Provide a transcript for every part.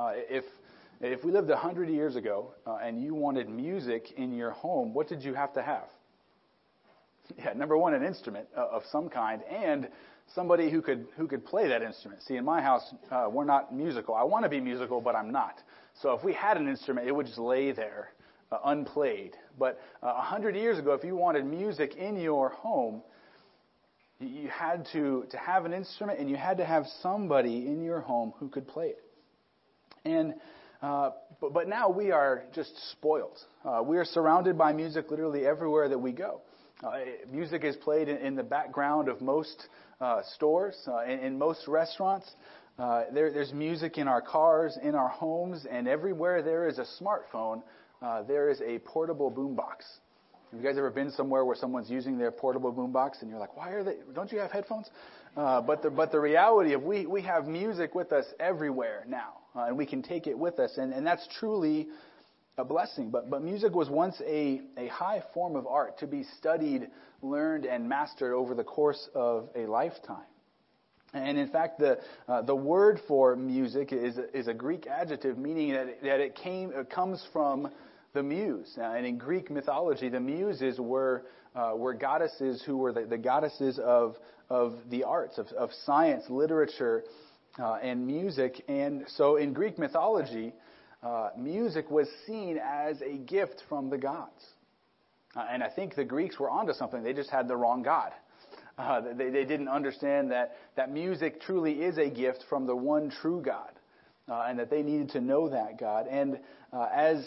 Uh, if if we lived a hundred years ago uh, and you wanted music in your home, what did you have to have? Yeah, number one, an instrument uh, of some kind, and somebody who could who could play that instrument. See, in my house, uh, we're not musical. I want to be musical, but I'm not. So if we had an instrument, it would just lay there uh, unplayed. But uh, a hundred years ago, if you wanted music in your home, you had to to have an instrument, and you had to have somebody in your home who could play it. And uh, but, but now we are just spoiled. Uh, we are surrounded by music literally everywhere that we go. Uh, music is played in, in, the background of most uh, stores, uh, in, in, most restaurants. Uh, there, there's music in our cars, in our homes, and everywhere there is a smartphone, there is a portable boombox. Have you guys ever been somewhere where someone's using their portable boombox and you're like, why are they? Don't you have headphones? But the but the reality of we we have music with us everywhere now uh, and we can take it with us. And, and that's truly a blessing. But, but music was once a, a high form of art to be studied, learned, and mastered over the course of a lifetime. And in fact, the, uh, the word for music is, is a Greek adjective, meaning that, that it, came, it comes from the muse. Uh, and in Greek mythology, the muses were, uh, were goddesses who were the, the goddesses of, of the arts, of, of science, literature, uh, and music. And so in Greek mythology, uh, music was seen as a gift from the gods. Uh, and I think the Greeks were onto something. They just had the wrong God. Uh, they, they didn't understand that, that music truly is a gift from the one true God. Uh, and that they needed to know that God. And uh, as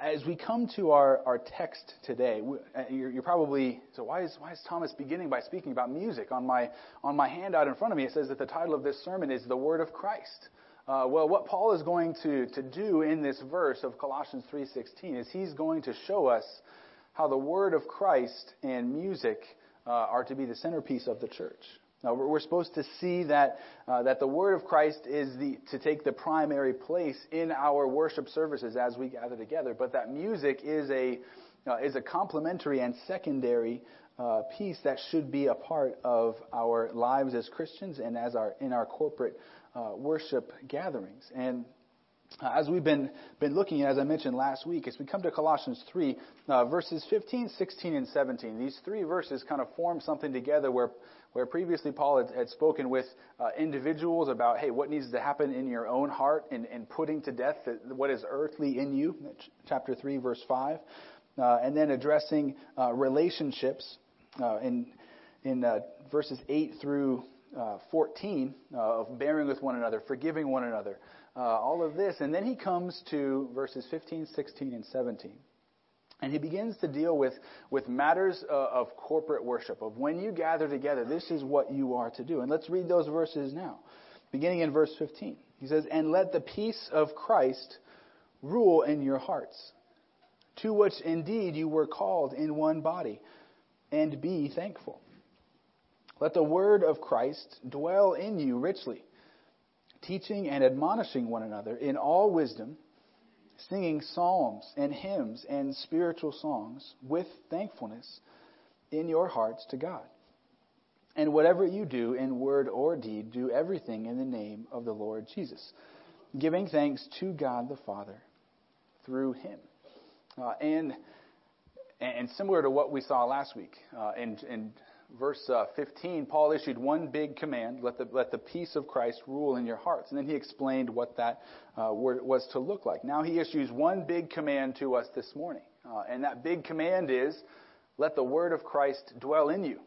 as we come to our, our text today, uh, you're, you're, probably so why is why is Thomas beginning by speaking about music on my on my handout in front of me? It says that the title of this sermon is the Word of Christ. Uh, well, what Paul is going to to do in this verse of Colossians 3:16 is he's going to show us how the Word of Christ and music uh, are to be the centerpiece of the church. Now, we're supposed to see that, uh, that the Word of Christ is the, to take the primary place in our worship services as we gather together, but that music is a, uh, is a complementary and secondary uh, piece that should be a part of our lives as Christians and as our, in our corporate uh, worship gatherings. And as we've been, been looking at, as I mentioned last week, as we come to Colossians 3, uh, verses 15, 16, and 17, these three verses kind of form something together where where previously Paul had, had spoken with uh, individuals about, hey, what needs to happen in your own heart and, and putting to death what is earthly in you, chapter 3, verse 5, uh, and then addressing uh, relationships uh, in, in verses 8 through uh, 14 of bearing with one another, forgiving one another, all of this. And then he comes to verses 15, 16, and 17. And he begins to deal with, with matters uh, of corporate worship, of when you gather together, this is what you are to do. And let's read those verses now, beginning in verse 15. He says, And let the peace of Christ rule in your hearts, to which indeed you were called in one body, and be thankful. Let the word of Christ dwell in you richly, teaching and admonishing one another in all wisdom singing psalms and hymns and spiritual songs with thankfulness in your hearts to God. And whatever you do in word or deed, do everything in the name of the Lord Jesus, giving thanks to God the Father through him. Uh, and, and similar to what we saw last week uh, in, in verse uh, 15, Paul issued one big command let the, let the peace of Christ rule in your hearts. And then he explained what that uh, was to look like. Now he issues one big command to us this morning. Uh, and that big command is let the word of Christ dwell in you.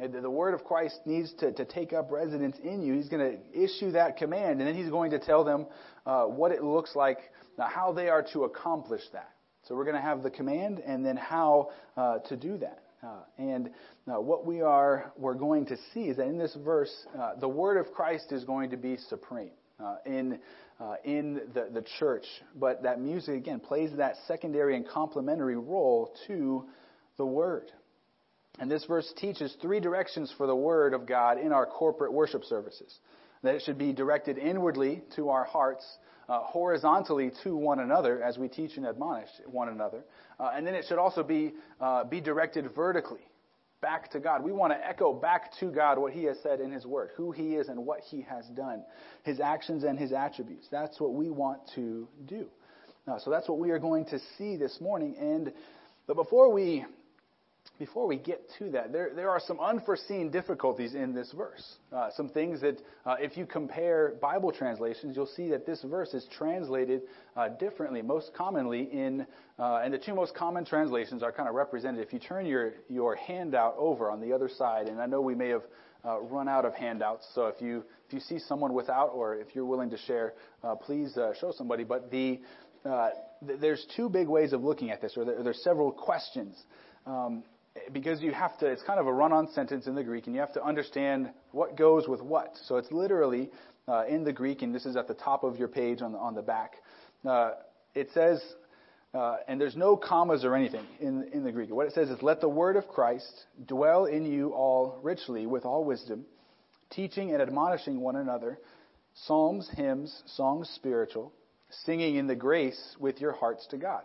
And the word of Christ needs to, to take up residence in you. He's going to issue that command, and then he's going to tell them uh, what it looks like, how they are to accomplish that. So we're going to have the command and then how uh, to do that. Uh, and uh, what we are we're going to see is that in this verse, uh, the word of Christ is going to be supreme uh, in uh, in the, the church. But that music again plays that secondary and complementary role to the word. And this verse teaches three directions for the word of God in our corporate worship services. That it should be directed inwardly to our hearts uh, horizontally to one another as we teach and admonish one another. Uh, and then it should also be, uh, be directed vertically back to God. We want to echo back to God what He has said in His Word, who He is and what He has done, His actions and His attributes. That's what we want to do. So that's what we are going to see this morning. And but before we before we get to that, there, there are some unforeseen difficulties in this verse. Uh, some things that, uh, if you compare Bible translations, you'll see that this verse is translated uh, differently. Most commonly in, uh, and the two most common translations are kind of represented. If you turn your, your handout over on the other side, and I know we may have uh, run out of handouts, so if you, if you see someone without, or if you're willing to share, uh, please show somebody. But the, th- there's two big ways of looking at this, or there, there's several questions. Um, because you have to, it's kind of a run on sentence in the Greek, and you have to understand what goes with what. So it's literally uh, in the Greek, and this is at the top of your page on the, on the back. Uh, it says, uh, and there's no commas or anything in, in the Greek. What it says is, Let the word of Christ dwell in you all richly with all wisdom, teaching and admonishing one another, psalms, hymns, songs spiritual, singing in the grace with your hearts to God.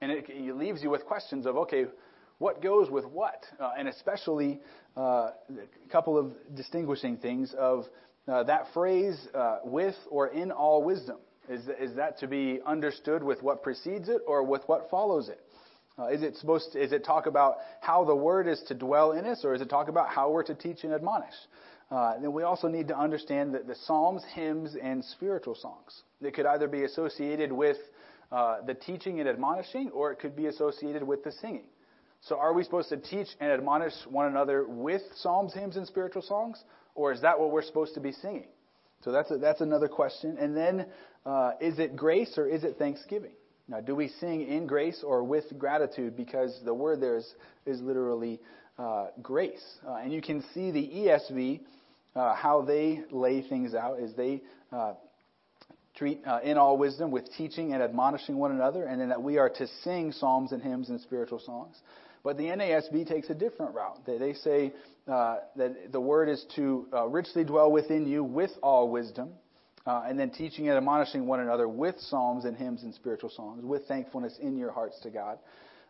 And it, it leaves you with questions of, okay, what goes with what, uh, and especially uh, a couple of distinguishing things of uh, that phrase uh, with or in all wisdom. Is, is that to be understood with what precedes it or with what follows it? Uh, is it supposed to, is it talk about how the word is to dwell in us or is it talk about how we're to teach and admonish? Uh, then we also need to understand that the psalms, hymns, and spiritual songs. They could either be associated with the teaching and admonishing or it could be associated with the singing. So are we supposed to teach and admonish one another with psalms, hymns, and spiritual songs? Or is that what we're supposed to be singing? So that's, a, that's another question. And then, uh, is it grace or is it thanksgiving? Now, do we sing in grace or with gratitude? Because the word there is, is literally uh, grace. Uh, and you can see the ESV, uh, how they lay things out, is they uh, treat uh, in all wisdom with teaching and admonishing one another, and then that we are to sing psalms and hymns and spiritual songs. But the NASB takes a different route. They, say uh, that the word is to uh, richly dwell within you with all wisdom, uh, and then teaching and admonishing one another with psalms and hymns and spiritual songs, with thankfulness in your hearts to God.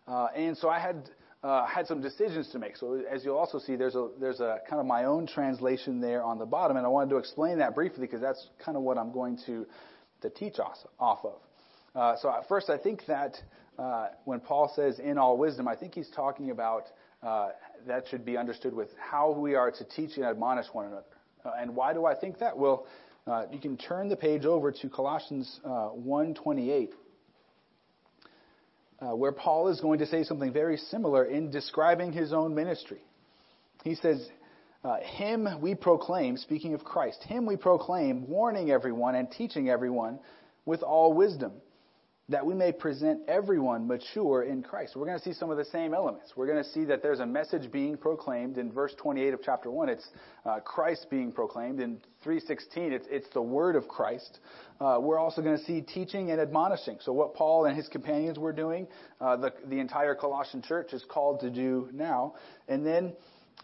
Uh, and so I had uh, had some decisions to make. So as you'll also see, there's a there's a kind of my own translation there on the bottom, and I wanted to explain that briefly because that's kind of what I'm going to to teach off of. Uh, so at first, I think that uh, when Paul says in all wisdom, I think he's talking about uh, that should be understood with how we are to teach and admonish one another. Uh, and why do I think that? Well, uh, you can turn the page over to Colossians uh, 1:28, uh, where Paul is going to say something very similar in describing his own ministry. He says, "Him we proclaim, speaking of Christ, him we proclaim, warning everyone and teaching everyone with all wisdom." That we may present everyone mature in Christ. We're going to see some of the same elements. We're going to see that there's a message being proclaimed in verse 28 of chapter 1. It's uh, Christ being proclaimed. In 316, it's, it's the word of Christ. Uh, we're also going to see teaching and admonishing. So what Paul and his companions were doing, uh, the, the entire Colossian church is called to do now. And then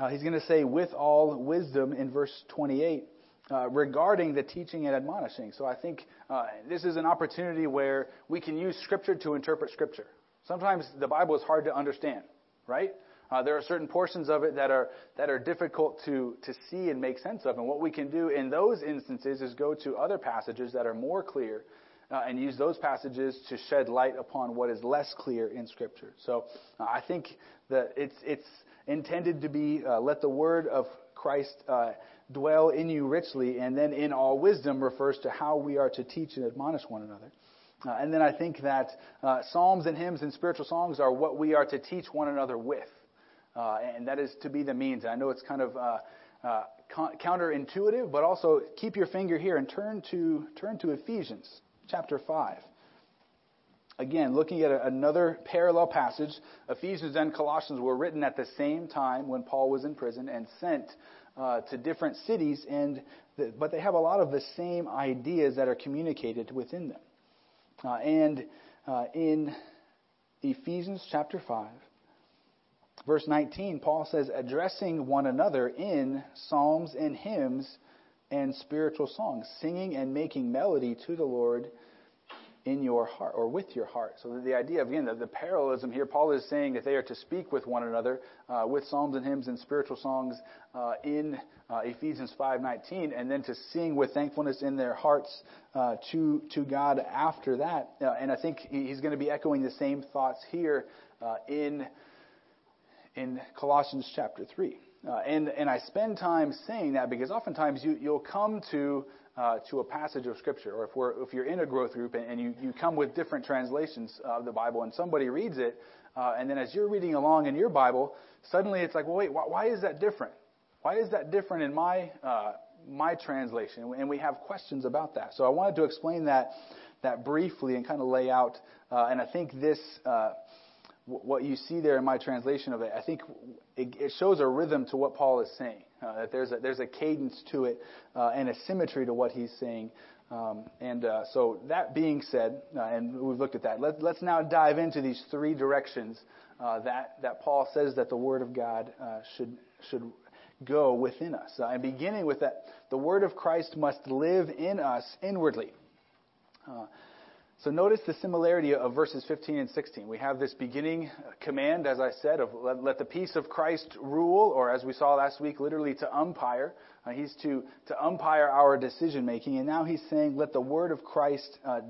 uh, he's going to say, with all wisdom in verse 28 uh, regarding the teaching and admonishing. So I think uh, this is an opportunity where we can use Scripture to interpret Scripture. Sometimes the Bible is hard to understand, right? Uh, there are certain portions of it that are that are difficult to to see and make sense of, and what we can do in those instances is go to other passages that are more clear, uh, and use those passages to shed light upon what is less clear in Scripture. So uh, I think that it's it's intended to be let the word of Christ uh, dwell in you richly, and then in all wisdom refers to how we are to teach and admonish one another. Uh, and then I think that uh, psalms and hymns and spiritual songs are what we are to teach one another with. Uh, and that is to be the means. I know it's kind of uh, uh, counterintuitive, but also keep your finger here and turn to, turn to Ephesians chapter 5. Again, looking at another parallel passage, Ephesians and Colossians were written at the same time when Paul was in prison and sent uh, to different cities, and the, but they have a lot of the same ideas that are communicated within them. Uh, and uh, in Ephesians chapter 5, verse 19, Paul says, addressing one another in psalms and hymns and spiritual songs, singing and making melody to the Lord in your heart or with your heart. So the idea again, the, the parallelism here, Paul is saying that they are to speak with one another uh, with psalms and hymns and spiritual songs uh, in uh, Ephesians 5:19, and then to sing with thankfulness in their hearts uh, to to God after that. Uh, and I think he's going to be echoing the same thoughts here uh, in in Colossians chapter 3. and and I spend time saying that because oftentimes you, you'll come to uh, to a passage of Scripture, or if, we're, if you're in a growth group and, and you, you come with different translations of the Bible and somebody reads it, uh, and then as you're reading along in your Bible, suddenly it's like, well, wait, why, why is that different? Why is that different in my, uh, my translation? And we have questions about that. So I wanted to explain that, that briefly and kind of lay out, uh, and I think this, uh, what you see there in my translation of it, I think it, it shows a rhythm to what Paul is saying. Uh, that there's a, there's a cadence to it uh, and a symmetry to what he's saying. Um, and uh, so that being said, uh, and we've looked at that, let, us now dive into these three directions uh, that that Paul says that the Word of God uh, should should go within us. and beginning with that, the Word of Christ must live in us inwardly. So notice the similarity of verses 15 and 16. We have this beginning command, as I said, of let, let the peace of Christ rule, or as we saw last week, literally to umpire. Uh, he's to, to umpire our decision making. And now he's saying, let the word of Christ uh,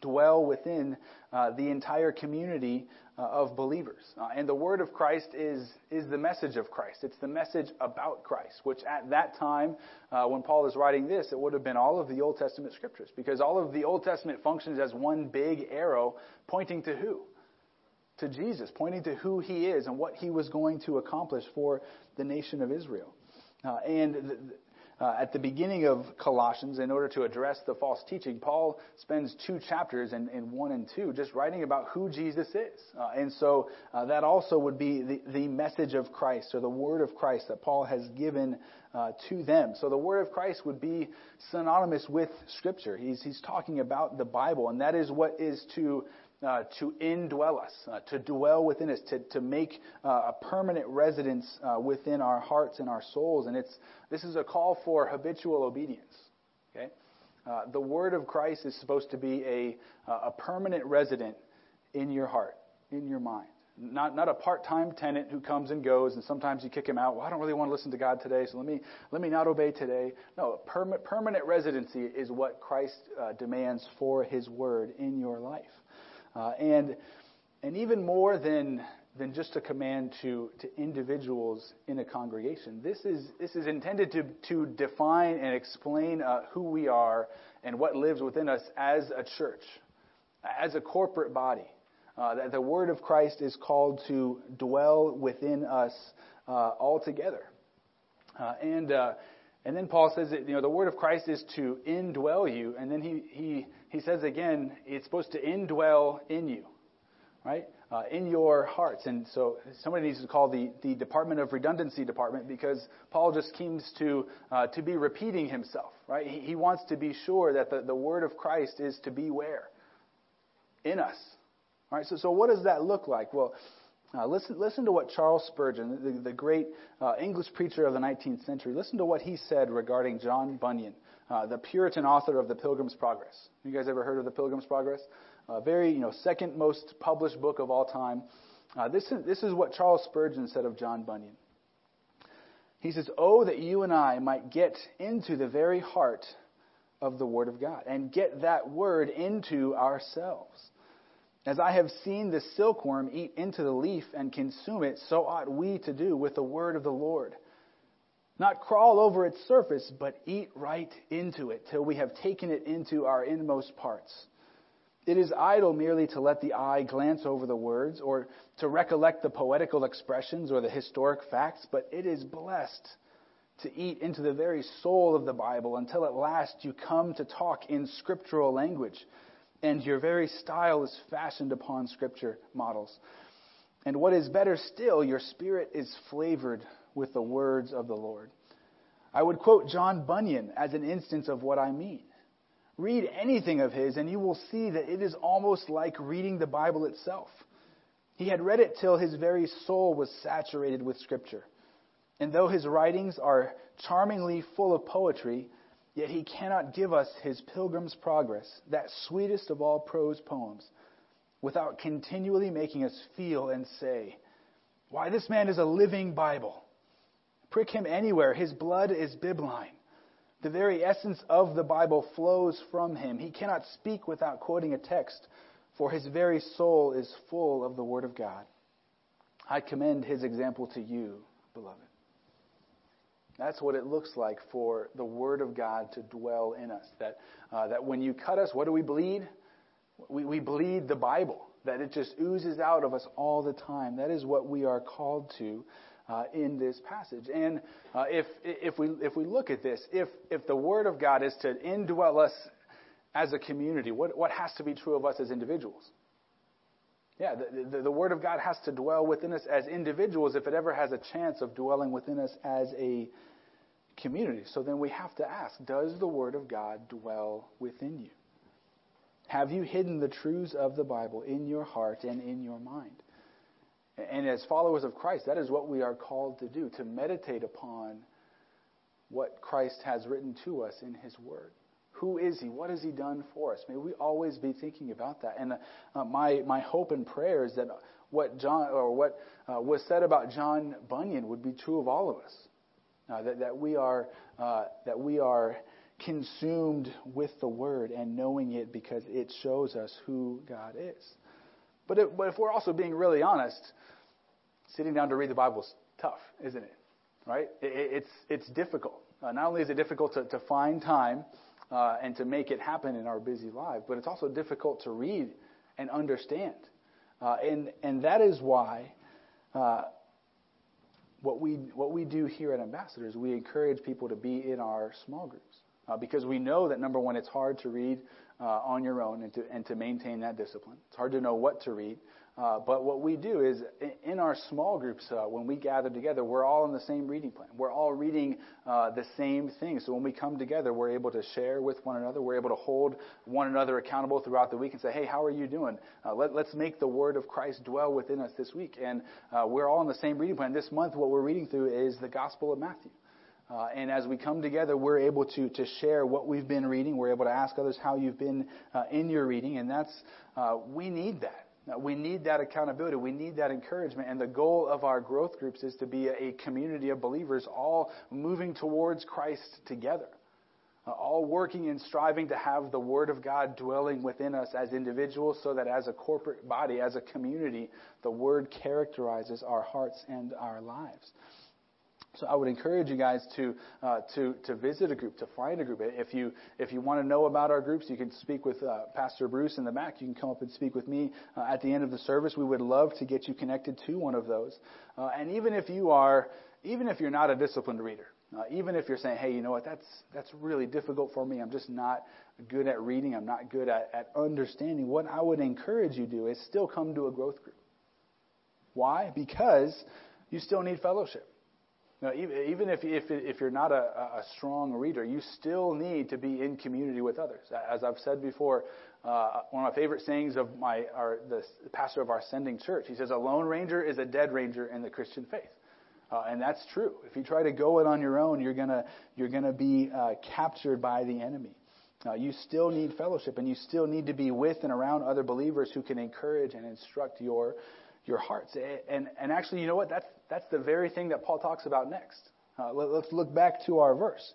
dwell within uh, the entire community uh, of believers. Uh, and the word of Christ is, is the message of Christ. It's the message about Christ, which at that time, uh, when Paul is writing this, it would have been all of the Old Testament scriptures. Because all of the Old Testament functions as one big arrow pointing to who? To Jesus, pointing to who he is and what he was going to accomplish for the nation of Israel. Uh, and the, uh, at the beginning of Colossians, in order to address the false teaching, Paul spends two chapters in, in 1 and 2 just writing about who Jesus is. Uh, and so uh, that also would be the, the message of Christ or the word of Christ that Paul has given uh, to them. So the word of Christ would be synonymous with Scripture. He's, he's talking about the Bible, and that is what is to uh, to indwell us, uh, to dwell within us, to, to make uh, a permanent residence uh, within our hearts and our souls. And it's, this is a call for habitual obedience. Okay? Uh, the word of Christ is supposed to be a, a permanent resident in your heart, in your mind. Not, not a part-time tenant who comes and goes, and sometimes you kick him out. Well, I don't really want to listen to God today, so let me let me not obey today. No, permanent permanent residency is what Christ uh, demands for His Word in your life. Uh, and, and even more than, than just a command to, to individuals in a congregation, this is, this is intended to, to define and explain uh, who we are and what lives within us as a church, as a corporate body. Uh, that the word of Christ is called to dwell within us uh, altogether. Uh, and, uh, and then Paul says that you know, the word of Christ is to indwell you, and then he, he he says again, it's supposed to indwell in you, right? Uh, in your hearts. And so somebody needs to call the, the Department of Redundancy Department because Paul just seems to, uh, to be repeating himself, right? He, he wants to be sure that the, the word of Christ is to be where? In us. All right, so, so what does that look like? Well, uh, listen, listen to what Charles Spurgeon, the, the great uh, English preacher of the 19th century, listen to what he said regarding John Bunyan uh, the Puritan author of The Pilgrim's Progress. You guys ever heard of The Pilgrim's Progress? Uh, very, you know, second most published book of all time. Uh, this, is, this is what Charles Spurgeon said of John Bunyan. He says, Oh, that you and I might get into the very heart of the Word of God and get that Word into ourselves. As I have seen the silkworm eat into the leaf and consume it, so ought we to do with the Word of the Lord. Not crawl over its surface, but eat right into it till we have taken it into our inmost parts. It is idle merely to let the eye glance over the words or to recollect the poetical expressions or the historic facts, but it is blessed to eat into the very soul of the Bible until at last you come to talk in scriptural language and your very style is fashioned upon scripture models. And what is better still, your spirit is flavored with the words of the Lord. I would quote John Bunyan as an instance of what I mean. Read anything of his, and you will see that it is almost like reading the Bible itself. He had read it till his very soul was saturated with Scripture. And though his writings are charmingly full of poetry, Yet he cannot give us his Pilgrim's Progress, that sweetest of all prose poems, without continually making us feel and say, Why, this man is a living Bible. Prick him anywhere, his blood is bibline. The very essence of the Bible flows from him. He cannot speak without quoting a text, for his very soul is full of the Word of God. I commend his example to you, beloved. That's what it looks like for the Word of God to dwell in us. That, uh, that when you cut us, what do we bleed? We, we bleed the Bible. That it just oozes out of us all the time. That is what we are called to uh, in this passage. And uh, if, if, we, if we look at this, if, if the Word of God is to indwell us as a community, what, what has to be true of us as individuals? Yeah, the, the, the, Word of God has to dwell within us as individuals if it ever has a chance of dwelling within us as a community. So then we have to ask Does the Word of God dwell within you? Have you hidden the truths of the Bible in your heart and in your mind? And as followers of Christ, that is what we are called to do to meditate upon what Christ has written to us in His Word. Who is he? What has he done for us? May we always be thinking about that. And uh, my my hope and prayer is that what John or what uh, was said about John Bunyan would be true of all of us. Uh, that that we are uh, that we are consumed with the Word and knowing it because it shows us who God is. But if, but if we're also being really honest, sitting down to read the Bible is tough, isn't it? Right? It, it's it's difficult. Uh, not only is it difficult to, to find time uh, and to make it happen in our busy lives, But it's also difficult to read and understand. Uh, and, and that is why uh, what, we, what we do here at Ambassadors, we encourage people to be in our small groups. Uh, because we know that, number one, it's hard to read uh, on your own and to, and to maintain that discipline. It's hard to know what to read. Uh, but what we do is in our small groups, uh, when we gather together, we're all in the same reading plan. We're all reading uh, the same thing. So when we come together, we're able to share with one another. We're able to hold one another accountable throughout the week and say, hey, how are you doing? Uh, let, us make the word of Christ dwell within us this week. And uh, we're all in the same reading plan. This month, what we're reading through is the Gospel of Matthew. Uh, and as we come together, we're able to, to share what we've been reading. We're able to ask others how you've been uh, in your reading. And that's, uh, we need that. We need that accountability. We need that encouragement. And the goal of our growth groups is to be a community of believers all moving towards Christ together, uh, all working and striving to have the Word of God dwelling within us as individuals so that as a corporate body, as a community, the Word characterizes our hearts and our lives. So I would encourage you guys to uh, to to visit a group, to find a group. If you if you want to know about our groups, you can speak with uh, Pastor Bruce in the back. You can come up and speak with me uh, at the end of the service. We would love to get you connected to one of those. Uh, and even if you are, even if you're not a disciplined reader, uh, even if you're saying, hey, you know what, that's that's really difficult for me. I'm just not good at reading. I'm not good at, at understanding. What I would encourage you to do is still come to a growth group. Why? Because you still need fellowship. Now, even if, if, if you're not a, a strong reader, you still need to be in community with others. As I've said before, uh, one of my favorite sayings of my, our, the pastor of our sending church, he says, a lone ranger is a dead ranger in the Christian faith. Uh, and that's true. If you try to go it on your own, you're gonna you're gonna be uh, captured by the enemy. Uh, you still need fellowship, and you still need to be with and around other believers who can encourage and instruct your your hearts. And, and actually, you know what? That's, that's the very thing that Paul talks about next. Uh, let, let's look back to our verse.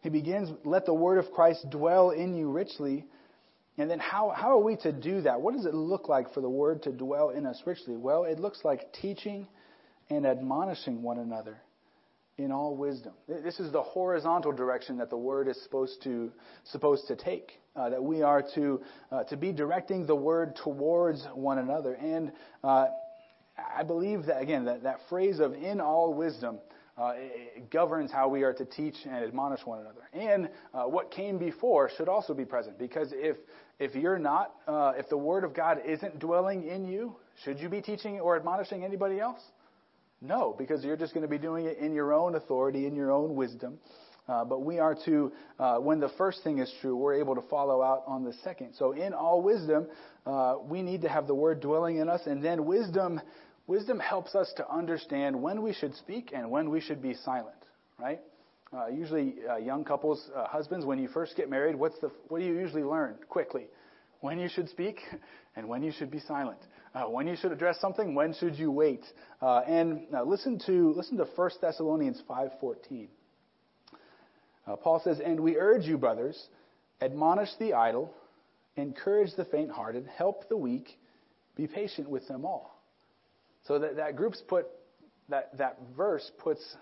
He begins, let the word of Christ dwell in you richly. And then how, how are we to do that? What does it look like for the word to dwell in us richly? Well, it looks like teaching and admonishing one another in all wisdom. This is the horizontal direction that the word is supposed to supposed to take. Uh, that we are to uh, to be directing the word towards one another. And uh, I believe that again that, that phrase of "in all wisdom." Uh, governs how we are to teach and admonish one another. And uh, what came before should also be present, because if if you're not, uh, if the Word of God isn't dwelling in you, should you be teaching or admonishing anybody else? No, because you're just going to be doing it in your own authority, in your own wisdom. Uh, but we are to, uh, when the first thing is true, we're able to follow out on the second. So in all wisdom, uh, we need to have the word dwelling in us, and then wisdom, wisdom helps us to understand when we should speak and when we should be silent, right? Uh, usually, uh, young couples, uh, husbands, when you first get married, what's the, what do you usually learn quickly? When you should speak and when you should be silent. Uh, when you should address something, when should you wait? Uh, and listen to listen to 1 Thessalonians 5:14. Paul says, "And we urge you, brothers, admonish the idle, encourage the faint-hearted, help the weak, be patient with them all." So that, that group's put that that verse puts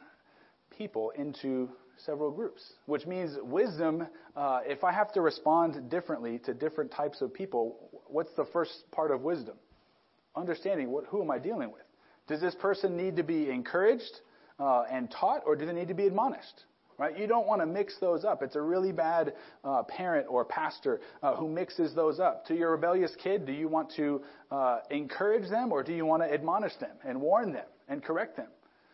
people into several groups, which means wisdom. Uh, if I have to respond differently to different types of people, what's the first part of wisdom? Understanding what who am I dealing with? Does this person need to be encouraged uh, and taught, or do they need to be admonished? Right? You don't want to mix those up. It's a really bad uh, parent or pastor uh, who mixes those up. To your rebellious kid, do you want to uh, encourage them or do you want to admonish them and warn them and correct them?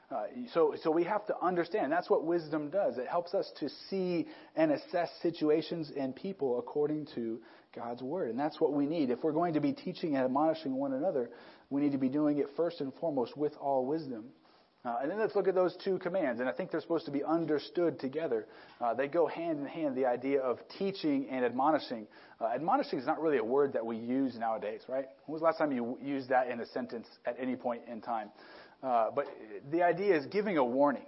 Uh, so, so we have to understand. That's what wisdom does. It helps us to see and assess situations and people according to God's word. And that's what we need. If we're going to be teaching and admonishing one another, we need to be doing it first and foremost with all wisdom. Uh, and then let's look at those two commands. And I think they're supposed to be understood together. Uh, they go hand in hand, the idea of teaching and admonishing. Uh, admonishing is not really a word that we use nowadays, right? When was the last time you used that in a sentence at any point in time? Uh, but the idea is giving a warning.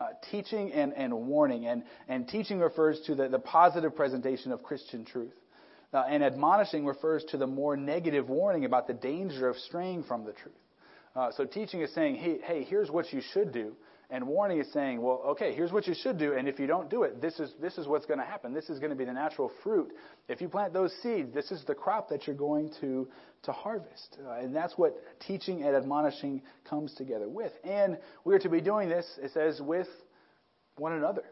Uh, teaching and, and warning. And, and teaching refers to the, the positive presentation of Christian truth. Uh, and admonishing refers to the more negative warning about the danger of straying from the truth. Uh, so teaching is saying, hey, hey, here's what you should do. And warning is saying, well, okay, here's what you should do, and if you don't do it, this is, this is what's going to happen. This is going to be the natural fruit. If you plant those seeds, this is the crop that you're going to, to harvest. Uh, and that's what teaching and admonishing comes together with. And we're to be doing this, it says, with one another.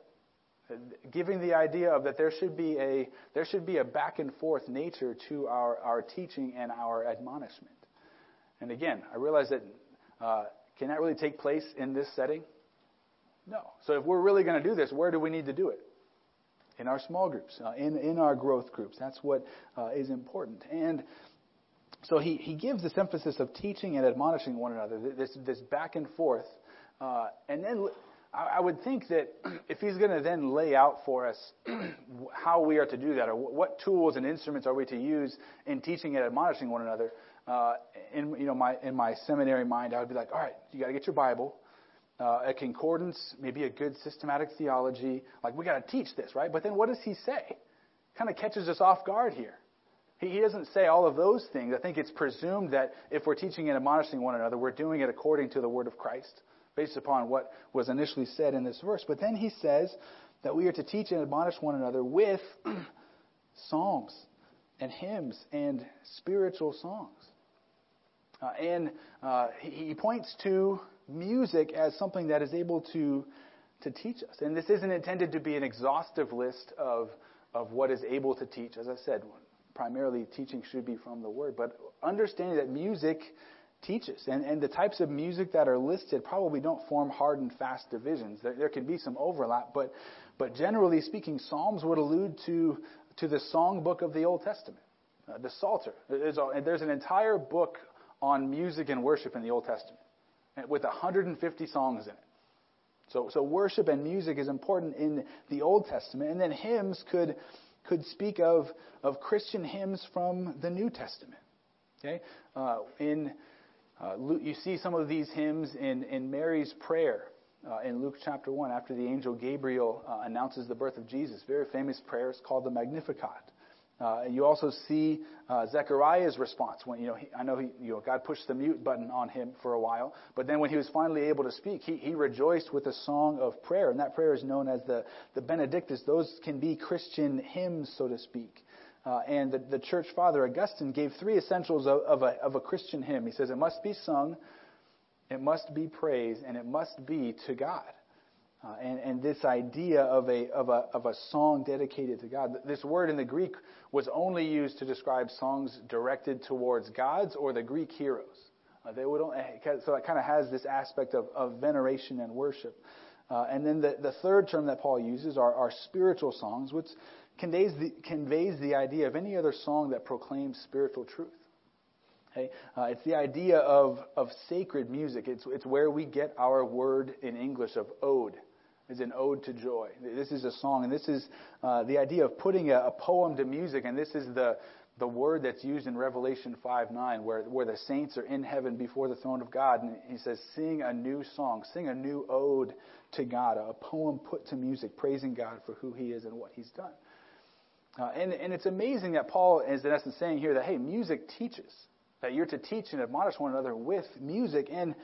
Giving the idea of that there should be a, there should be a back and forth nature to our, our teaching and our admonishment. And again, I realize that uh, can that really take place in this setting? No. So if we're really going to do this, where do we need to do it? In our small groups, uh, in, in our growth groups. That's what uh, is important. And so he, he gives this emphasis of teaching and admonishing one another, this, this back and forth. Uh, and then I, I would think that if he's going to then lay out for us how we are to do that, or what tools and instruments are we to use in teaching and admonishing one another, uh, in you know my in my seminary mind, I would be like, all right, you got to get your Bible, uh, a concordance, maybe a good systematic theology. Like we got to teach this, right? But then what does he say? Kind of catches us off guard here. He, he doesn't say all of those things. I think it's presumed that if we're teaching and admonishing one another, we're doing it according to the word of Christ, based upon what was initially said in this verse. But then he says that we are to teach and admonish one another with songs and hymns and spiritual songs. Uh, and uh, he points to music as something that is able to, to teach us. And this isn't intended to be an exhaustive list of, of what is able to teach. As I said, primarily teaching should be from the Word. But understanding that music teaches. And, and the types of music that are listed probably don't form hard and fast divisions. There, there can be some overlap, but, but generally speaking, Psalms would allude to, to the songbook of the Old Testament, uh, the Psalter. There's, a, there's an entire book on music and worship in the Old Testament with 150 songs in it. So, so worship and music is important in the Old Testament. And then hymns could, could speak of, of Christian hymns from the New Testament. Okay? Uh, in, uh, you see some of these hymns in, in Mary's prayer uh, in Luke chapter 1 after the angel Gabriel uh, announces the birth of Jesus. Very famous prayer. Called the Magnificat. Uh, you also see uh, Zechariah's response when you know he, I know he, you know God pushed the mute button on him for a while, but then when he was finally able to speak, he, he rejoiced with a song of prayer, and that prayer is known as the the Benedictus. Those can be Christian hymns, so to speak. Uh, and the, the church father Augustine gave three essentials of, of, a, of a Christian hymn. He says it must be sung, it must be praised, and it must be to God. Uh, and, and this idea of a, of, a, of a song dedicated to God. This word in the Greek was only used to describe songs directed towards gods or the Greek heroes. Uh, they would only, so it kind of has this aspect of, of veneration and worship. Uh, and then the, the third term that Paul uses are, are spiritual songs, which conveys the, conveys the idea of any other song that proclaims spiritual truth. Okay? Uh, it's the idea of, of sacred music. It's, it's where we get our word in English of ode is an ode to joy. This is a song, and this is uh, the idea of putting a, a, poem to music, and this is the, the word that's used in Revelation 5 9, where, where the saints are in heaven before the throne of God, and he says, Sing a new song, sing a new ode to God, a poem put to music, praising God for who he is and what he's done. Uh, and, and it's amazing that Paul is, in essence, saying here that, hey, music teaches, that you're to teach and admonish one another with music. And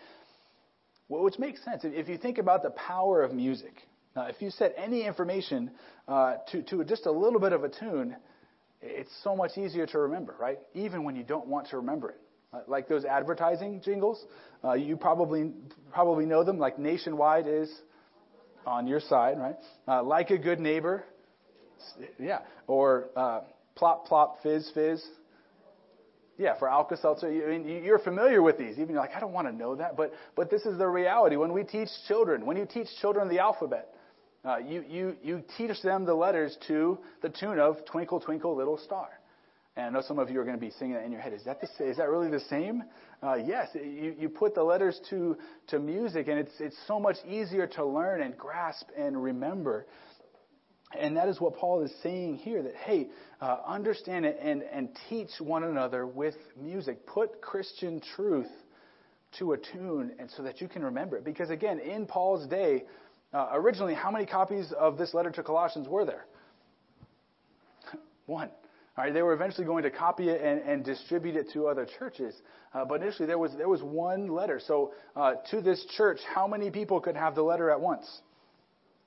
which makes sense. If you think about the power of music, now, if you set any information uh, to, to just a little bit of a tune, it's so much easier to remember, right? Even when you don't want to remember it. Uh, like those advertising jingles, uh, you probably probably know them. Like Nationwide is on your side, right? Uh, like a good neighbor, yeah. Or uh, plop plop fizz fizz, yeah, for Alka Seltzer, you, are familiar with these. Even you're like, I don't want to know that, but but this is the reality. When we teach children, when you teach children the alphabet, uh, you you you teach them the letters to the tune of Twinkle Twinkle Little Star. And I know some of you are going to be singing that in your head. Is that the is that really the same? Uh, yes, you, you put the letters to to music, and it's it's so much easier to learn and grasp and remember. And that is what Paul is saying here that, hey, uh, understand it and, and teach one another with music. Put Christian truth to a tune and so that you can remember it. Because again, in Paul's day, uh, originally, how many copies of this letter to Colossians were there? One. All right, they were eventually going to copy it and, and distribute it to other churches. Uh, but initially, there was, there was one letter. So, uh, to this church, how many people could have the letter at once?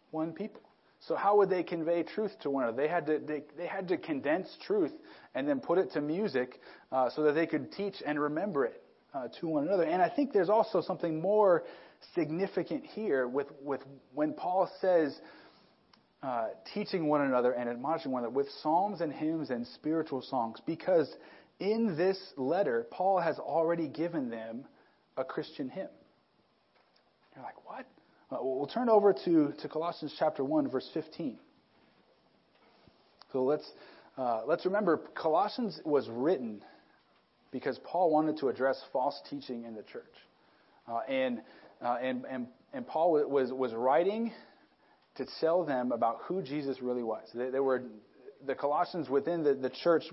One people. So how would they convey truth to one another? They had to they, they had to condense truth and then put it to music uh, so that they could teach and remember it uh, to one another. And I think there's also something more significant here with with when Paul says. Uh, teaching one another and admonishing one another with psalms and hymns and spiritual songs, because in this letter, Paul has already given them a Christian hymn. You're like, what? Uh, we'll turn over to, to Colossians chapter 1, verse 15. So let's, uh, let's remember, Colossians was written because Paul wanted to address false teaching in the church. Uh, and, uh, and, and, and Paul was, was writing to tell them about who Jesus really was. They, they were, the Colossians within the, the church,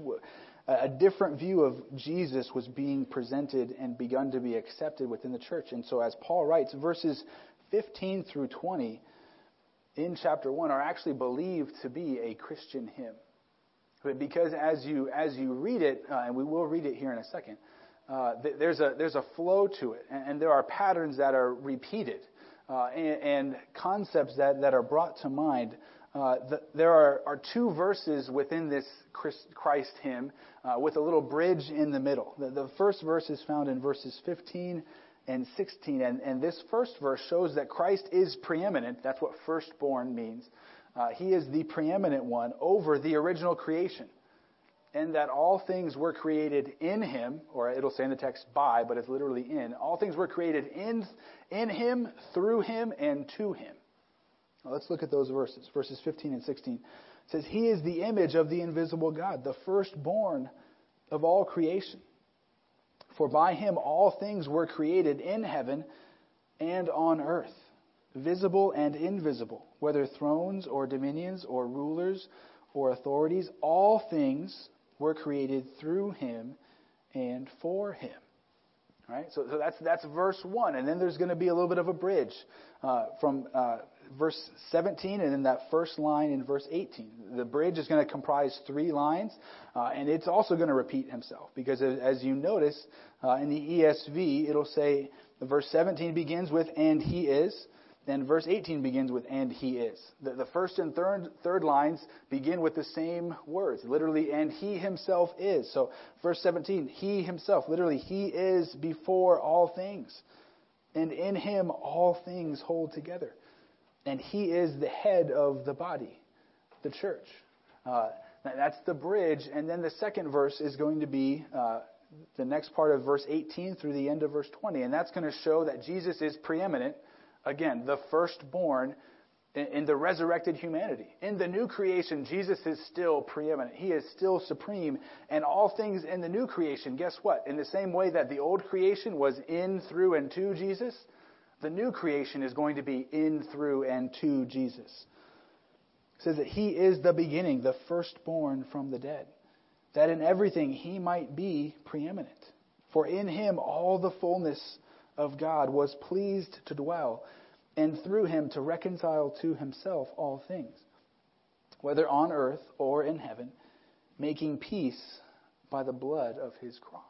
a different view of Jesus was being presented and begun to be accepted within the church. And so, as Paul writes, verses 15 through 20 in chapter 1 are actually believed to be a Christian hymn. But because as you, as you read it, uh, and we will read it here in a second, uh, th- there's, a, there's a flow to it, and, and there are patterns that are repeated, uh, and, and, concepts that, that are brought to mind. Uh, the, there are, are two verses within this Christ hymn uh, with a little bridge in the middle. The, the first verse is found in verses 15 and 16. And, and this first verse shows that Christ is preeminent. That's what firstborn means. Uh, he is the preeminent one over the original creation. And that all things were created in him, or it'll say in the text by, but it's literally in. All things were created in, in him, through him, and to him. Now let's look at those verses, verses 15 and 16. It says, He is the image of the invisible God, the firstborn of all creation. For by him all things were created in heaven and on earth, visible and invisible, whether thrones or dominions or rulers or authorities, all things were created through him and for him. All right, so, so that's that's verse one, and then there's going to be a little bit of a bridge uh, from uh, verse 17 and then that first line in verse 18. The bridge is going to comprise three lines, uh, and it's also going to repeat himself because as you notice uh, in the ESV, it'll say verse 17 begins with "and he is." Then verse 18 begins with, and he is. The, the, first and third, third lines begin with the same words, literally, and he himself is. So, verse 17, he himself, literally, he is before all things. And in him all things hold together and he is the head of the body, the church. Uh, that's the bridge. And then the second verse is going to be uh, the next part of verse 18 through the end of verse 20. And that's going to show that Jesus is preeminent, again, the firstborn in, in the resurrected humanity. In the new creation, Jesus is still preeminent. He is still supreme. And all things in the new creation, guess what? In the same way that the old creation was in, through, and to Jesus, The new creation is going to be in, through, and to Jesus. It says that he is the beginning, the firstborn from the dead, that in everything he might be preeminent. For in him all the fullness of God was pleased to dwell, and through him to reconcile to himself all things, whether on earth or in heaven, making peace by the blood of his cross.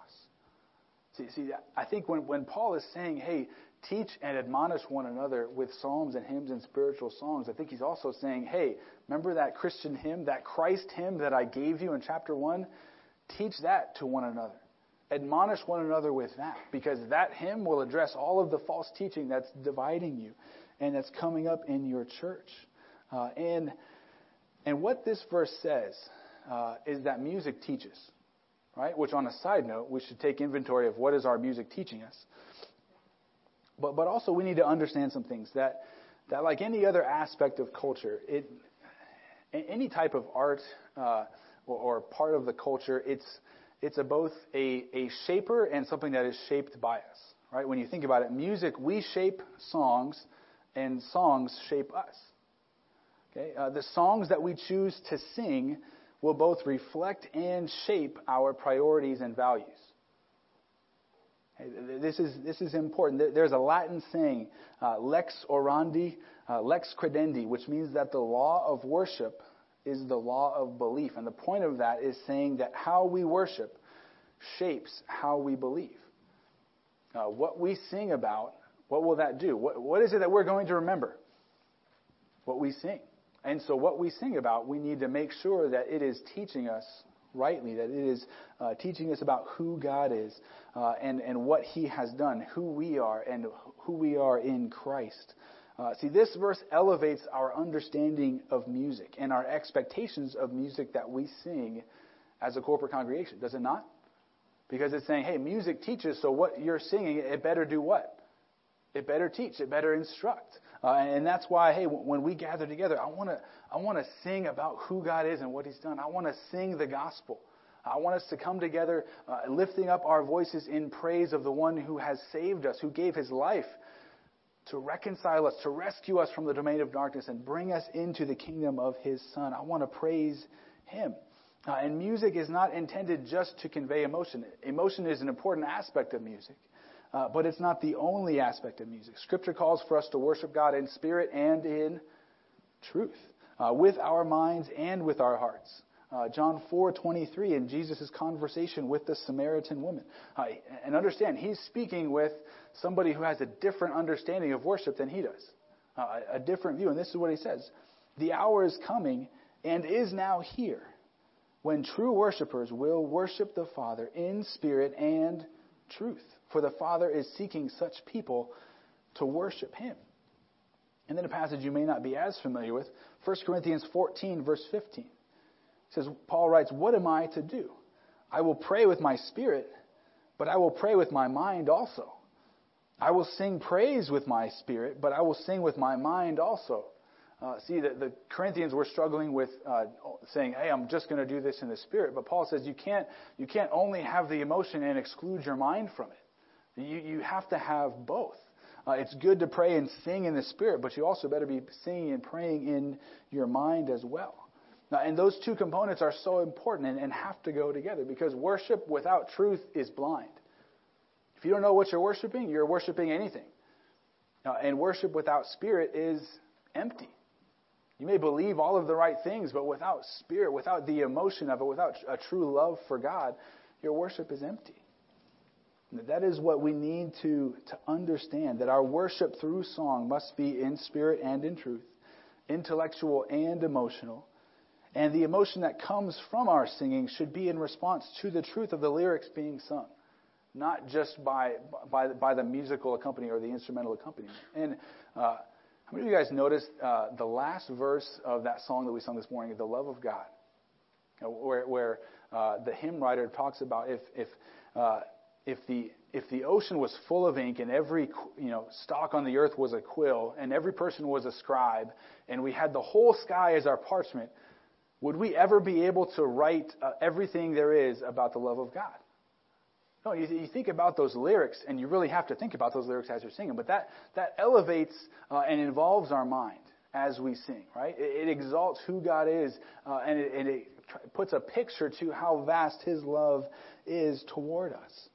See, see I think when, when Paul is saying, hey, teach and admonish one another with psalms and hymns and spiritual songs, I think he's also saying, hey, remember that Christian hymn, that Christ hymn that I gave you in chapter 1? Teach that to one another. Admonish one another with that, because that hymn will address all of the false teaching that's dividing you and that's coming up in your church. Uh, and, and what this verse says uh, is that music teaches, right? Which, on a side note, we should take inventory of what is our music teaching us. But, but also, we need to understand some things that, that, like any other aspect of culture, it, any type of art uh, or, or, part of the culture, it's, it's a, both a, a shaper and something that is shaped by us. Right? When you think about it, music, we shape songs, and songs shape us. Okay? Uh, the songs that we choose to sing will both reflect and shape our priorities and values. This is, this is important. There's a Latin saying, uh, lex orandi, uh, lex credendi, which means that the law of worship is the law of belief. And the point of that is saying that how we worship shapes how we believe. Uh, what we sing about, what will that do? What, what is it that we're going to remember? What we sing. And so, what we sing about, we need to make sure that it is teaching us rightly, that it is uh, teaching us about who God is uh, and, and what He has done, who we are, and who we are in Christ. Uh, see, this verse elevates our understanding of music and our expectations of music that we sing as a corporate congregation, does it not? Because it's saying, hey, music teaches, so what you're singing, it better do what? It better teach, it better instruct. Uh, and that's why, hey, when we gather together, I want to I want to sing about who God is and what He's done. I want to sing the gospel. I want us to come together, uh, lifting up our voices in praise of the one who has saved us, who gave His life to reconcile us, to rescue us from the domain of darkness, and bring us into the kingdom of His Son. I want to praise Him. Uh, and music is not intended just to convey emotion. Emotion is an important aspect of music. Uh, but it's not the only aspect of music. Scripture calls for us to worship God in spirit and in truth, uh, with our minds and with our hearts. Uh, John 4:23 in Jesus' conversation with the Samaritan woman. Uh, and understand, he's speaking with somebody who has a different understanding of worship than he does, uh, a different view. And this is what he says: "The hour is coming and is now here, when true worshipers will worship the Father in spirit and truth." For the Father is seeking such people to worship Him. And then a passage you may not be as familiar with, 1 Corinthians 14, verse 15. It says, Paul writes, What am I to do? I will pray with my spirit, but I will pray with my mind also. I will sing praise with my spirit, but I will sing with my mind also. Uh, see, the, the, Corinthians were struggling with uh, saying, "Hey, I'm just going to do this in the spirit." But Paul says you can't you can't only have the emotion and exclude your mind from it. You, you have to have both. Uh, it's good to pray and sing in the Spirit, but you also better be singing and praying in your mind as well. Now, and those two components are so important and, and have to go together because worship without truth is blind. If you don't know what you're worshiping, you're worshiping anything. Uh, and worship without spirit is empty. You may believe all of the right things, but without spirit, without the emotion of it, without a true love for God, your worship is empty. That is what we need to, to understand that our worship through song must be in spirit and in truth, intellectual and emotional. And the emotion that comes from our singing should be in response to the truth of the lyrics being sung, not just by, by, by the musical accompaniment or the instrumental accompaniment. And uh, how many of you guys noticed uh, the last verse of that song that we sung this morning, The Love of God, where, where uh, the hymn writer talks about if, if uh, if the if the ocean was full of ink and every you know stalk on the earth was a quill and every person was a scribe and we had the whole sky as our parchment, would we ever be able to write uh, everything there is about the love of God? No, you, you think about those lyrics, and you really have to think about those lyrics as you're singing. But that that elevates uh, and involves our mind as we sing, right? It, it exalts who God is, uh, and it, and it puts a picture to how vast His love is toward us.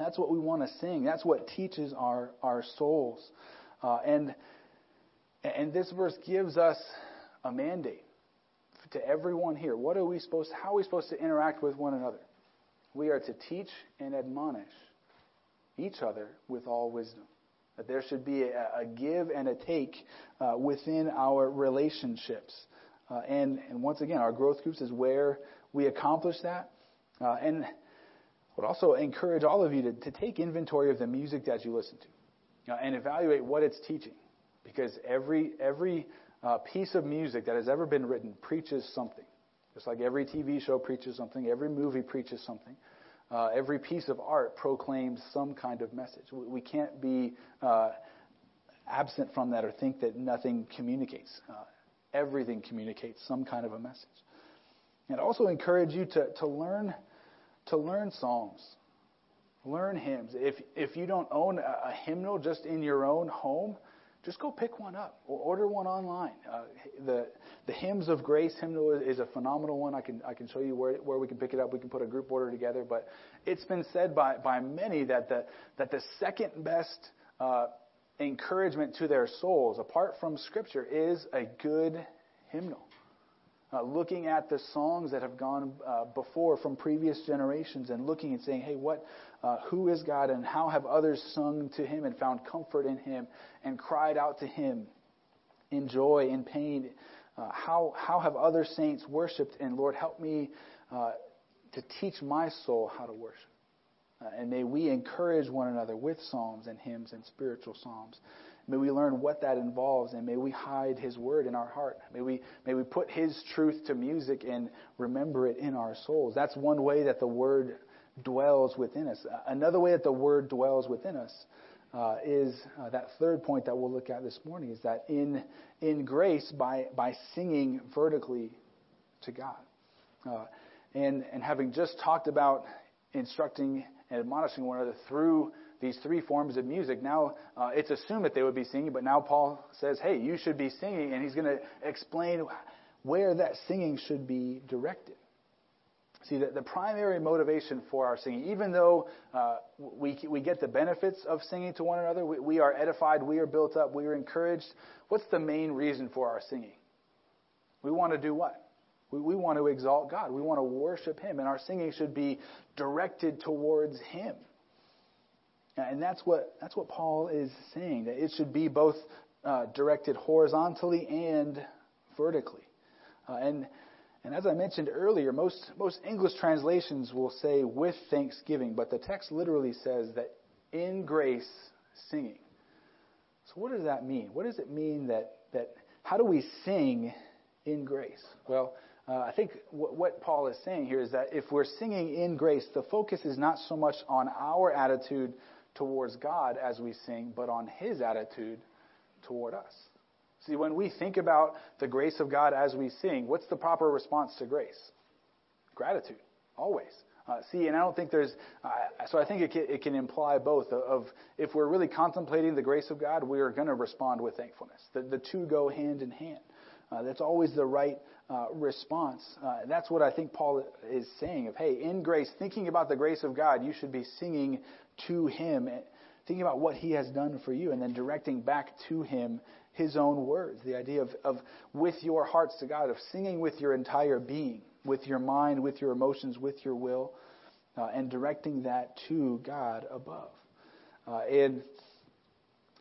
That's what we want to sing. That's what teaches our our souls, uh, and and this verse gives us a mandate to everyone here. What are we supposed? How are we supposed to interact with one another? We are to teach and admonish each other with all wisdom. That there should be a, a give and a take uh, within our relationships. Uh, and, and once again, our growth groups is where we accomplish that. Uh, and Would also encourage all of you to, to take inventory of the music that you listen to uh, and evaluate what it's teaching. Because every, every uh, piece of music that has ever been written preaches something. Just like every TV show preaches something, every movie preaches something. Uh, every piece of art proclaims some kind of message. We, we can't be uh, absent from that or think that nothing communicates. Uh, everything communicates some kind of a message. And also encourage you to, to learn to learn psalms, learn hymns. If if you don't own a, a hymnal just in your own home, just go pick one up or order one online. Uh, the the hymns of grace hymnal is, is, a phenomenal one. I can I can show you where where we can pick it up. We can put a group order together. But it's been said by by many that the that the second best uh, encouragement to their souls, apart from Scripture, is a good hymnal. Uh, looking at the songs that have gone uh, before from previous generations and looking and saying, hey, what, uh, who is God and how have others sung to Him and found comfort in Him and cried out to Him in joy, in pain? Uh, how, how have other saints worshiped? And Lord, help me uh, to teach my soul how to worship. Uh, and may we encourage one another with psalms and hymns and spiritual psalms. May we learn what that involves, and may we hide His word in our heart. May we, may we put His truth to music and remember it in our souls. That's one way that the word dwells within us. Another way that the word dwells within us uh, is uh, that third point that we'll look at this morning is that in, in grace, by, by singing vertically to God. Uh, and, and having just talked about instructing and admonishing one another through these three forms of music. Now, uh, it's assumed that they would be singing, but now Paul says, hey, you should be singing, and he's going to explain where that singing should be directed. See, the, the primary motivation for our singing, even though uh, we, we get the benefits of singing to one another, we, we are edified, we are built up, we are encouraged, what's the main reason for our singing? We want to do what? We, we want to exalt God. We want to worship Him, and our singing should be directed towards Him. And that's what, that's what Paul is saying, that it should be both uh, directed horizontally and vertically. Uh, and, and as I mentioned earlier, most, most English translations will say with thanksgiving, but the text literally says that in grace singing. So what does that mean? What does it mean that, that how do we sing in grace? Well, uh, I think w- what Paul is saying here is that if we're singing in grace, the focus is not so much on our attitude towards God as we sing, but on His attitude toward us. See, when we think about the grace of God as we sing, what's the proper response to grace? Gratitude, always. Uh, see, and I don't think there's, uh, so I think it can, it can imply both of, of, if we're really contemplating the grace of God, we are going to respond with thankfulness. The, the two go hand in hand. Uh, that's always the right uh, response. Uh, that's what I think Paul is saying of, hey, in grace, thinking about the grace of God, you should be singing to Him, thinking about what He has done for you, and then directing back to Him His own words. The idea of, of with your hearts to God, of singing with your entire being, with your mind, with your emotions, with your will, uh, and directing that to God above. Uh, and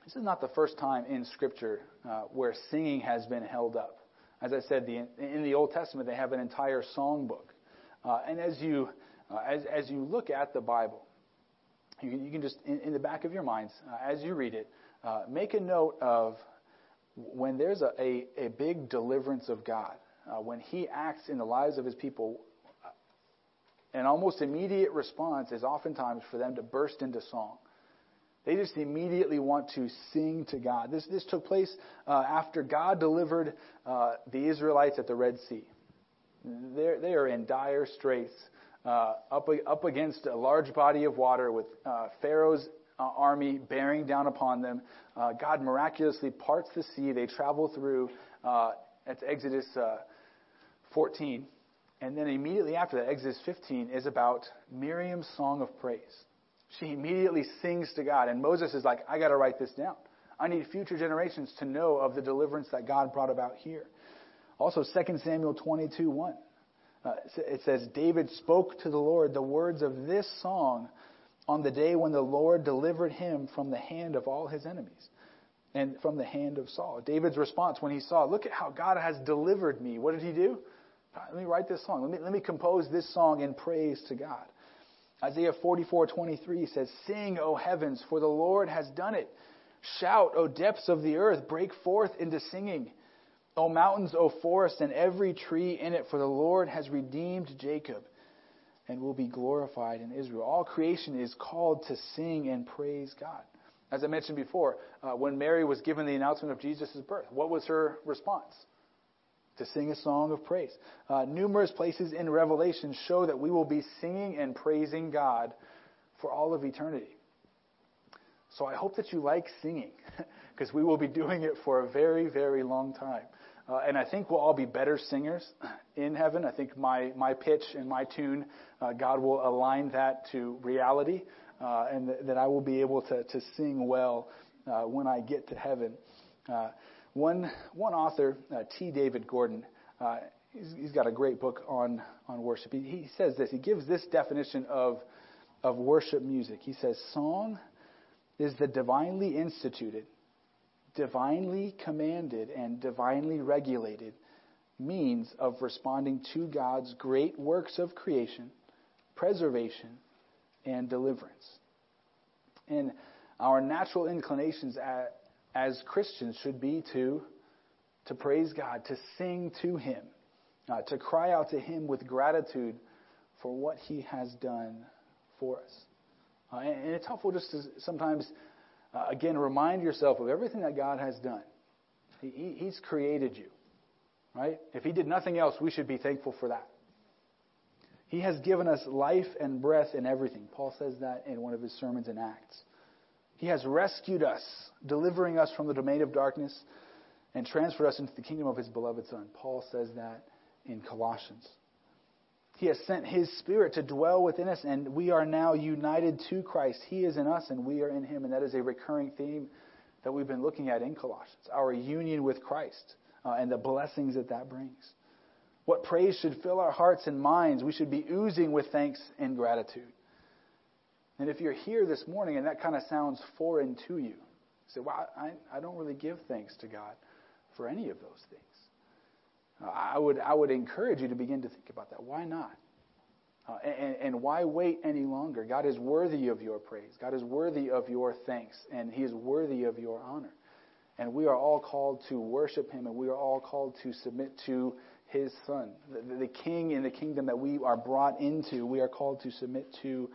this is not the first time in Scripture uh, where singing has been held up. As I said, the, in the Old Testament, they have an entire songbook. Uh, and as you, uh, as, as you look at the Bible, you can, you can just, in, in, the back of your minds, uh, as you read it, uh, make a note of when there's a, a, a big deliverance of God, uh, when He acts in the lives of His people, uh, an almost immediate response is oftentimes for them to burst into song. They just immediately want to sing to God. This, this took place uh, after God delivered uh, the Israelites at the Red Sea. They're, they are in dire straits uh, up, up against a large body of water with uh, Pharaoh's uh, army bearing down upon them. Uh, God miraculously parts the sea. They travel through. That's Exodus uh, 14. And then immediately after that, Exodus 15 is about Miriam's song of praise. She immediately sings to God. And Moses is like, I got to write this down. I need future generations to know of the deliverance that God brought about here. Also, 2 Samuel 22 1. Uh, it says, David spoke to the Lord the words of this song on the day when the Lord delivered him from the hand of all his enemies and from the hand of Saul. David's response when he saw, Look at how God has delivered me. What did he do? Let me write this song. Let me, let me compose this song in praise to God. Isaiah 44:23 says, "Sing, O heavens, for the Lord has done it. Shout, O depths of the earth, break forth into singing. O mountains, O forests, and every tree in it, for the Lord has redeemed Jacob and will be glorified in Israel." All creation is called to sing and praise God. As I mentioned before, uh, when Mary was given the announcement of Jesus' birth, what was her response? To sing a song of praise. Uh, numerous places in Revelation show that we will be singing and praising God for all of eternity. So I hope that you like singing, because we will be doing it for a very, very long time. Uh, and I think we'll all be better singers in heaven. I think my, my pitch and my tune, uh, God will align that to reality, uh, and th- that I will be able to, to sing well uh, when I get to heaven. One, one author, uh, T. David Gordon, uh, he's, he's got a great book on, on worship. He, he says this, he gives this definition of, of worship music. He says, Song is the divinely instituted, divinely commanded, and divinely regulated means of responding to God's great works of creation, preservation, and deliverance. And our natural inclinations at, as Christians should be to, to praise God, to sing to Him, uh, to cry out to Him with gratitude for what He has done for us. Uh, and, and, it's helpful just to sometimes, uh, again, remind yourself of everything that God has done. He, he's created you, right? If He did nothing else, we should be thankful for that. He has given us life and breath and everything. Paul says that in one of his sermons in Acts. He has rescued us, delivering us from the domain of darkness and transferred us into the kingdom of his beloved Son. Paul says that in Colossians. He has sent his Spirit to dwell within us, and we are now united to Christ. He is in us, and we are in him. And that is a recurring theme that we've been looking at in Colossians our union with Christ uh, and the blessings that that brings. What praise should fill our hearts and minds. We should be oozing with thanks and gratitude. And if you're here this morning and that kind of sounds foreign to you, you say, well, I, I don't really give thanks to God for any of those things. Uh, I, would, I would encourage you to begin to think about that. Why not? Uh, and, and why wait any longer? God is worthy of your praise. God is worthy of your thanks, and He is worthy of your honor. And we are all called to worship Him, and we are all called to submit to His Son. The, the King in the kingdom that we are brought into, we are called to submit to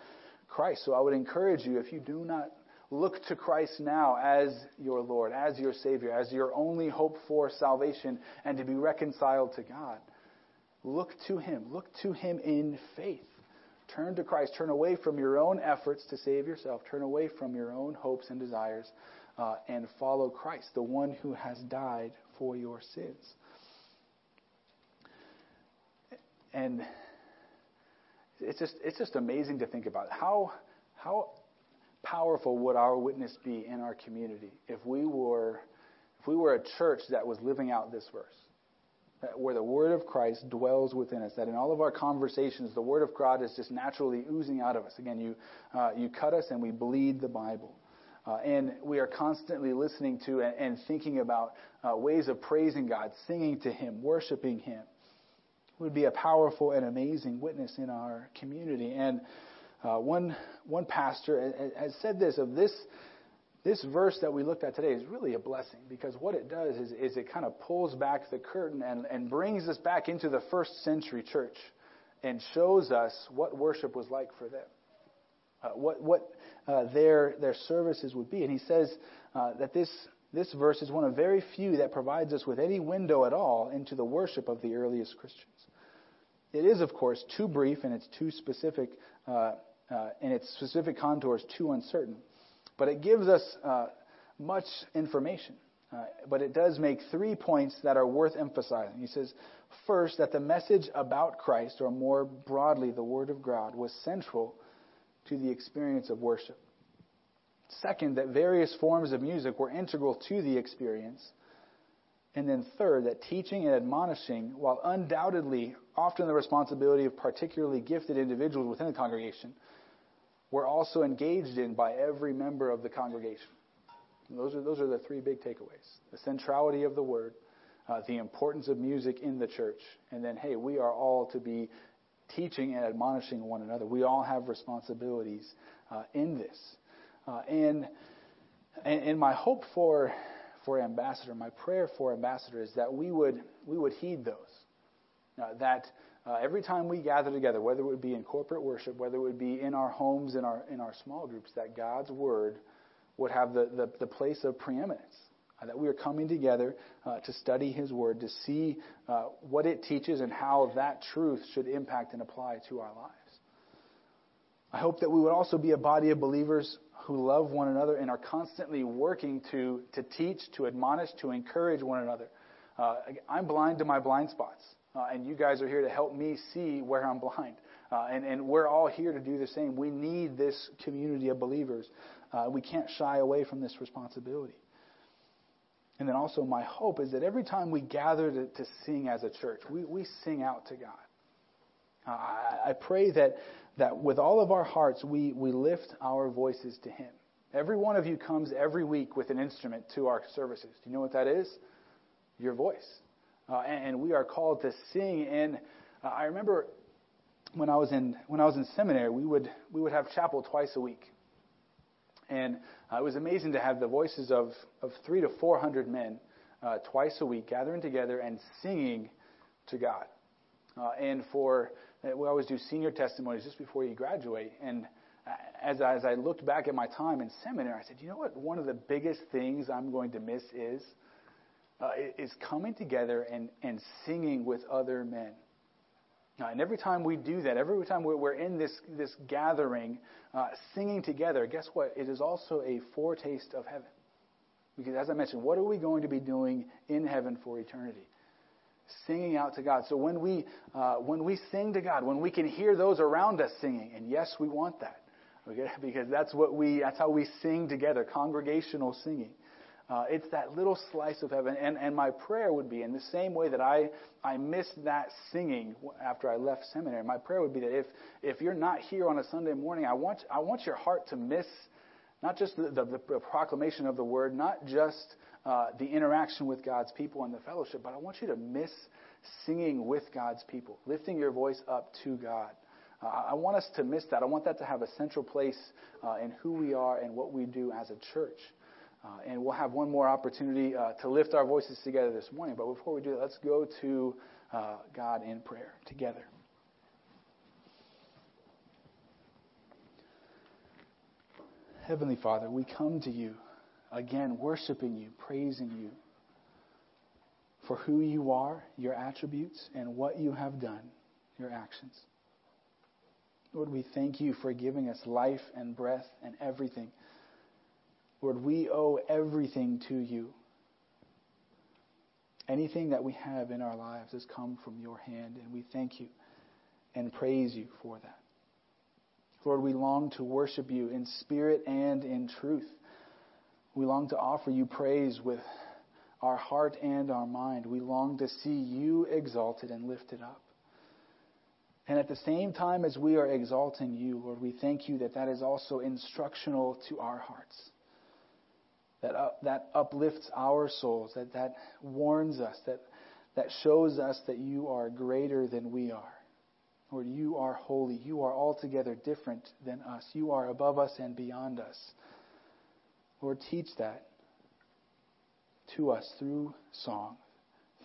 Christ. So I would encourage you, if you do not look to Christ now as your Lord, as your Savior, as your only hope for salvation and to be reconciled to God, look to Him. Look to Him in faith. Turn to Christ. Turn away from your own efforts to save yourself. Turn away from your own hopes and desires uh, and follow Christ, the one who has died for your sins. And it's just, it's just amazing to think about. How, how powerful would our witness be in our community if we were, if we were a church that was living out this verse? Where the Word of Christ dwells within us, that in all of our conversations, the Word of God is just naturally oozing out of us. Again, you, uh, you cut us and we bleed the Bible. Uh, and we are constantly listening to and, and thinking about uh, ways of praising God, singing to Him, worshiping Him would be a powerful and amazing witness in our community. And uh, one one pastor has said this of this this verse that we looked at today is really a blessing because what it does is, is it kind of pulls back the curtain and, and brings us back into the first century church and shows us what worship was like for them, uh, what what uh, their their services would be. And he says uh, that this this verse is one of very few that provides us with any window at all into the worship of the earliest Christians. It is, of course, too brief and it's too specific, uh, uh, and its specific contours too uncertain. But it gives us uh, much information. Uh, but it does make three points that are worth emphasizing. He says, first, that the message about Christ, or more broadly, the Word of God, was central to the experience of worship. Second, that various forms of music were integral to the experience. And then third, that teaching and admonishing, while undoubtedly often the responsibility of particularly gifted individuals within the congregation, were also engaged in by every member of the congregation. Those are, those are the three big takeaways the centrality of the Word, uh, the importance of music in the church, and then, hey, we are all to be teaching and admonishing one another. We all have responsibilities uh, in this. Uh, and, and, and my hope for, for Ambassador, my prayer for Ambassador is that we would, we would heed those. Uh, that uh, every time we gather together, whether it would be in corporate worship, whether it would be in our homes, in our, in our small groups, that God's Word would have the, the, the place of preeminence. Uh, that we are coming together uh, to study His Word, to see uh, what it teaches and how that truth should impact and apply to our lives. I hope that we would also be a body of believers who love one another and are constantly working to, to teach, to admonish, to encourage one another. Uh, I'm blind to my blind spots, uh, and you guys are here to help me see where I'm blind. Uh, and, and we're all here to do the same. We need this community of believers. Uh, we can't shy away from this responsibility. And then also, my hope is that every time we gather to, to sing as a church, we, we sing out to God. Uh, I, I pray that that with all of our hearts, we, we lift our voices to Him. Every one of you comes every week with an instrument to our services. Do you know what that is? Your voice. Uh, and, we are called to sing. And uh, I remember when I was in when I was in seminary, we would we would have chapel twice a week, and uh, it was amazing to have the voices of of three to four hundred men uh, twice a week gathering together and singing to God. Uh, and for we always do senior testimonies just before you graduate. And as I, as I looked back at my time in seminary, I said, you know what? One of the biggest things I'm going to miss is uh, is coming together and, and singing with other men. Uh, and every time we do that, every time we're, we're in this, this gathering, uh, singing together, guess what? It is also a foretaste of heaven. Because as I mentioned, what are we going to be doing in heaven for eternity? singing out to God. So when we, uh, when we sing to God, when we can hear those around us singing, and yes, we want that, okay? because that's what we, that's how we sing together, congregational singing. Uh, it's that little slice of heaven. And, and my prayer would be, in the same way that I, I missed that singing after I left seminary, my prayer would be that if, if you're not here on a Sunday morning, I want, I want your heart to miss not just the, the, the proclamation of the word, not just uh, the interaction with God's people and the fellowship, but I want you to miss singing with God's people, lifting your voice up to God. Uh, I want us to miss that. I want that to have a central place uh, in who we are and what we do as a church. Uh, and we'll have one more opportunity uh, to lift our voices together this morning. But before we do that, let's go to uh, God in prayer together. Heavenly Father, we come to you again, worshiping you, praising you for who you are, your attributes, and what you have done, your actions. Lord, we thank you for giving us life and breath and everything. Lord, we owe everything to you. Anything that we have in our lives has come from your hand, and we thank you and praise you for that. Lord, we long to worship you in spirit and in truth. We long to offer you praise with our heart and our mind. We long to see you exalted and lifted up. And at the same time as we are exalting you, Lord, we thank you that that is also instructional to our hearts. That, uh, that uplifts our souls, that, that warns us, that, that shows us that you are greater than we are. Lord, you are holy. You are altogether different than us. You are above us and beyond us. Lord, teach that to us through song,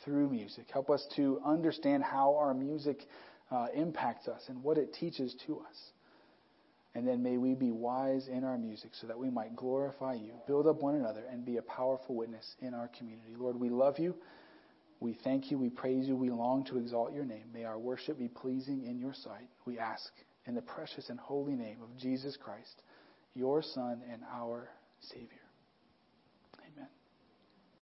through music. Help us to understand how our music uh, impacts us and what it teaches to us. And then may we be wise in our music so that we might glorify you, build up one another, and be a powerful witness in our community. Lord, we love you. We thank you, we praise you, we long to exalt your name. May our worship be pleasing in your sight. We ask in the precious and holy name of Jesus Christ, your Son and our Savior.